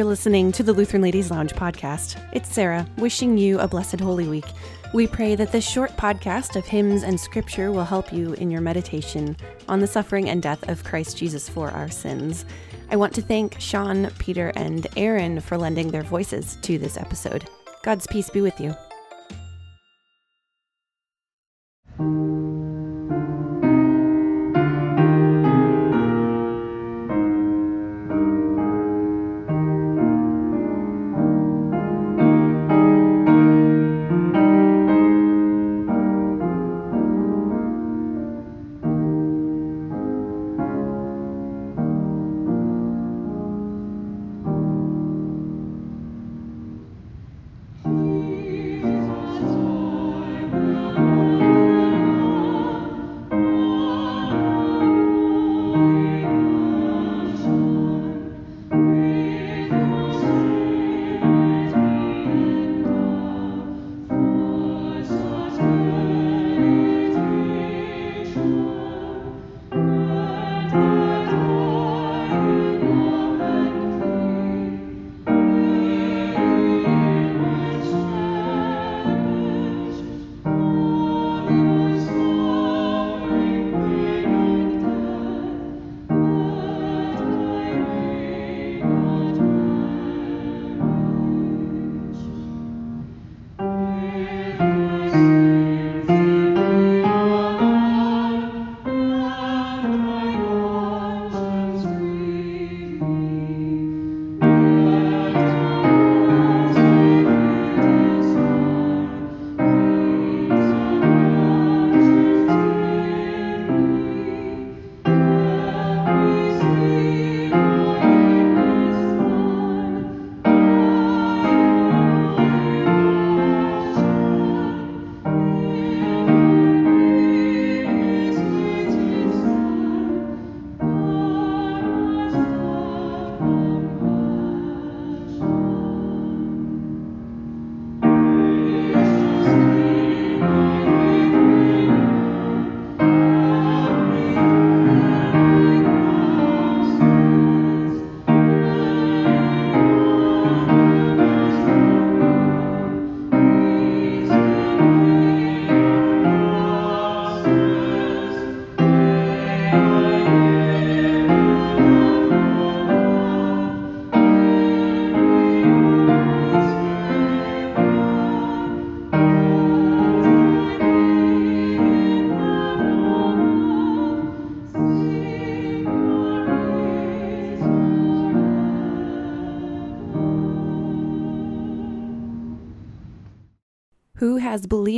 You're listening to the Lutheran Ladies Lounge podcast. It's Sarah, wishing you a blessed Holy Week. We pray that this short podcast of hymns and scripture will help you in your meditation on the suffering and death of Christ Jesus for our sins. I want to thank Sean, Peter, and Erin for lending their voices to this episode. God's peace be with you.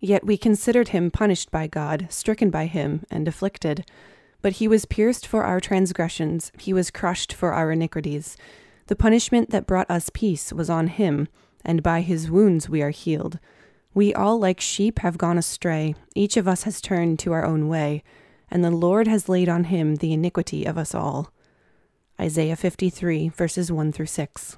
yet we considered him punished by God, stricken by him, and afflicted. But he was pierced for our transgressions, he was crushed for our iniquities. The punishment that brought us peace was on him, and by his wounds we are healed. We all, like sheep, have gone astray, each of us has turned to our own way, and the Lord has laid on him the iniquity of us all. Isaiah 53, verses 1 through 6.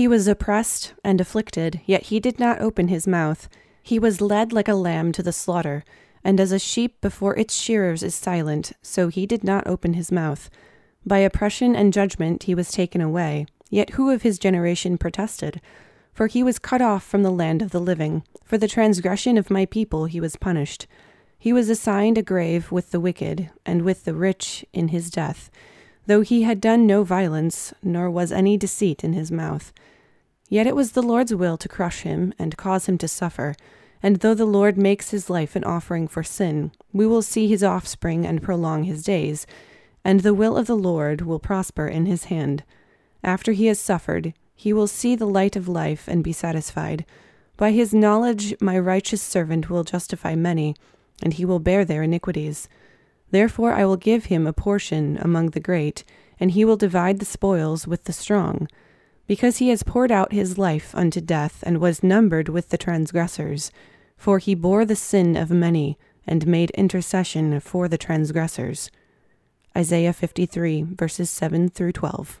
He was oppressed and afflicted, yet he did not open his mouth. He was led like a lamb to the slaughter, and as a sheep before its shearers is silent, so he did not open his mouth. By oppression and judgment he was taken away. Yet who of his generation protested? For he was cut off from the land of the living. For the transgression of my people he was punished. He was assigned a grave with the wicked, and with the rich in his death, though he had done no violence, nor was any deceit in his mouth. Yet it was the Lord's will to crush him and cause him to suffer. And though the Lord makes his life an offering for sin, we will see his offspring and prolong his days, and the will of the Lord will prosper in his hand. After he has suffered, he will see the light of life and be satisfied. By his knowledge, my righteous servant will justify many, and he will bear their iniquities. Therefore, I will give him a portion among the great, and he will divide the spoils with the strong because he has poured out his life unto death, and was numbered with the transgressors. For he bore the sin of many, and made intercession for the transgressors. Isaiah 53, verses 7 through 12.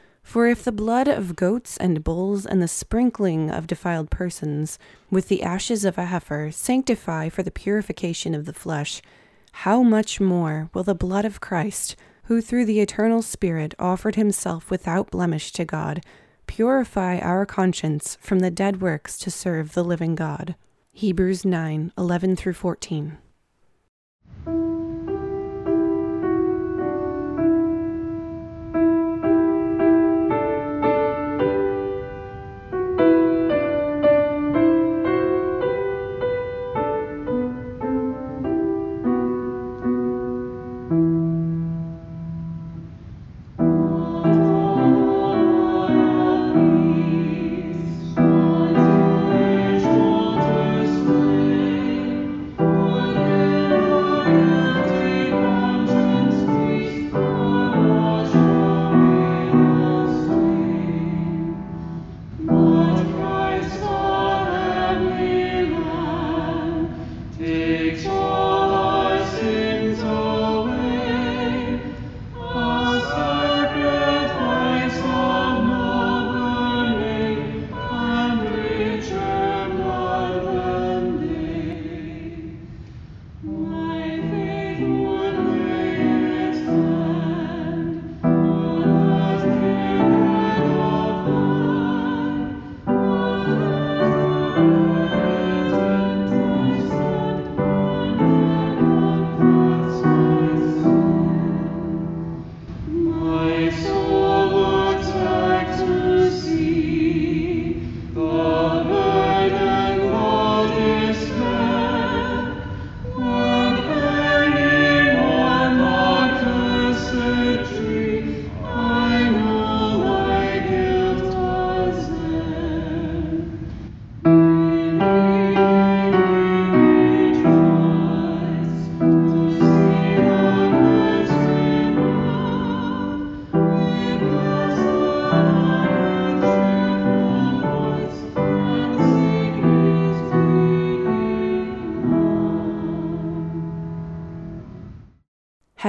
For if the blood of goats and bulls and the sprinkling of defiled persons with the ashes of a heifer sanctify for the purification of the flesh, how much more will the blood of Christ, who through the eternal Spirit offered himself without blemish to God, purify our conscience from the dead works to serve the living God? Hebrews 9 11 through 14.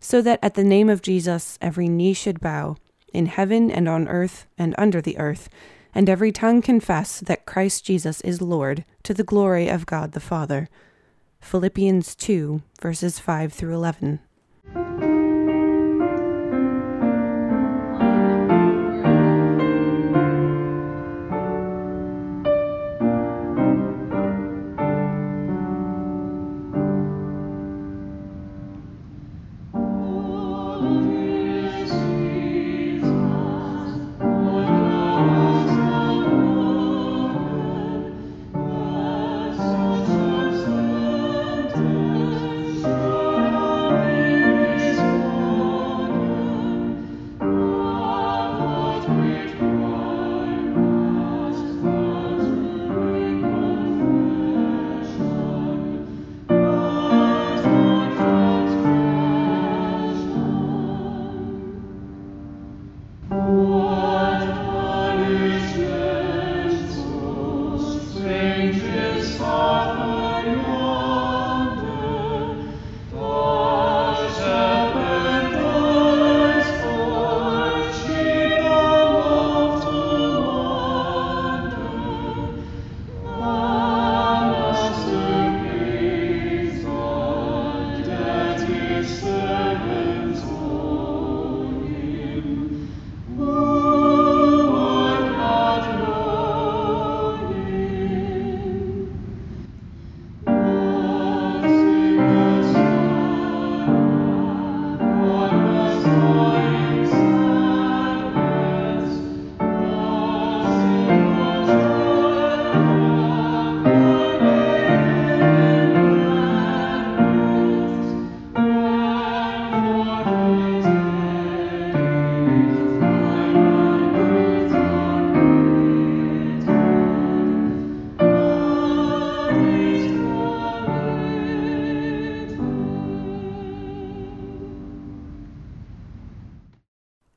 so that at the name of Jesus every knee should bow, in heaven and on earth and under the earth, and every tongue confess that Christ Jesus is Lord, to the glory of God the Father. Philippians 2, verses 5 through 11.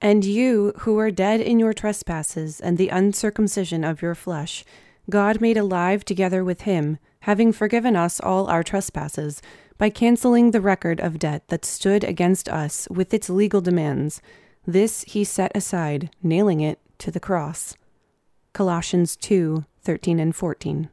And you, who were dead in your trespasses and the uncircumcision of your flesh, God made alive together with him, having forgiven us all our trespasses, by canceling the record of debt that stood against us with its legal demands. This he set aside, nailing it to the cross. Colossians 2 13 and 14.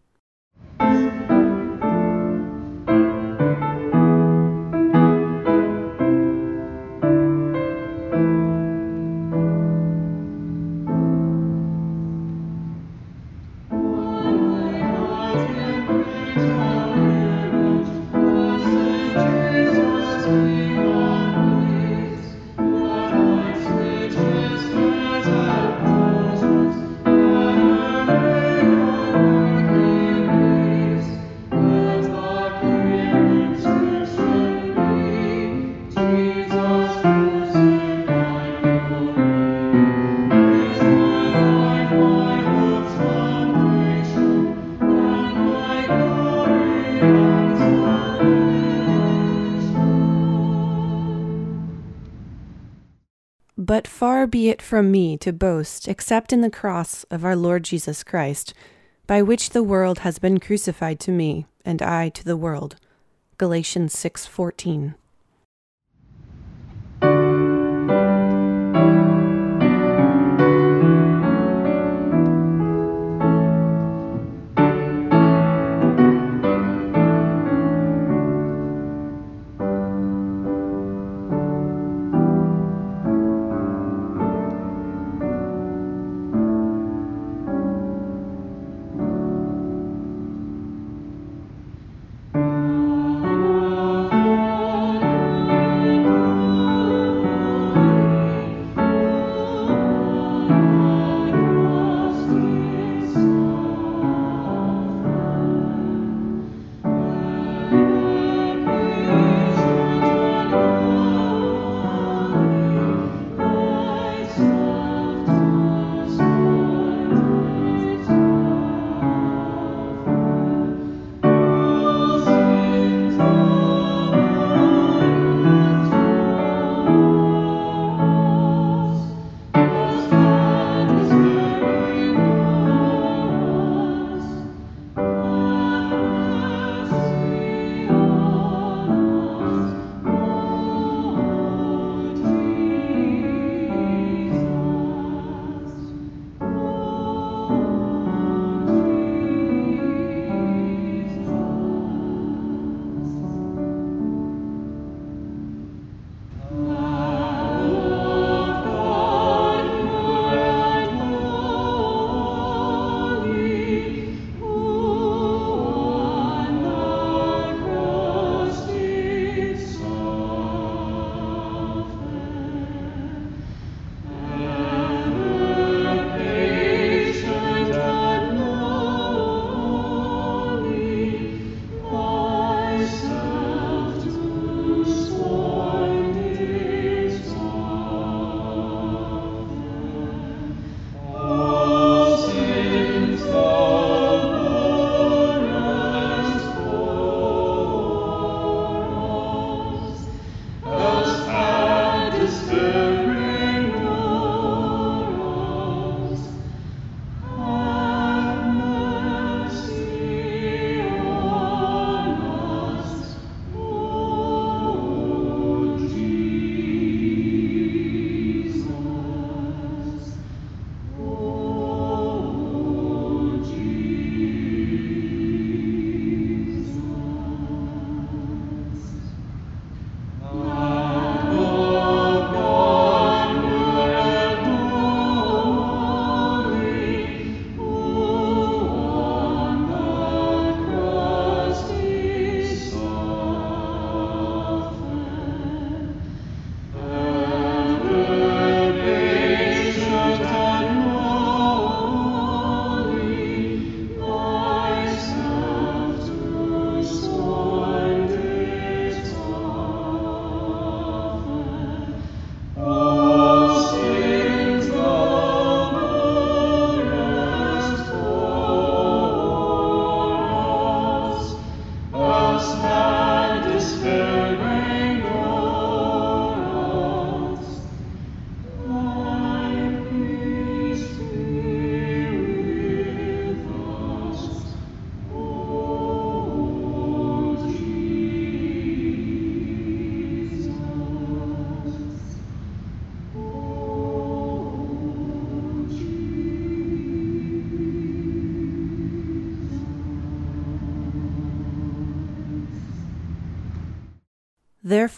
Far be it from me to boast except in the cross of our Lord Jesus Christ, by which the world has been crucified to me, and I to the world. Galatians 6:14.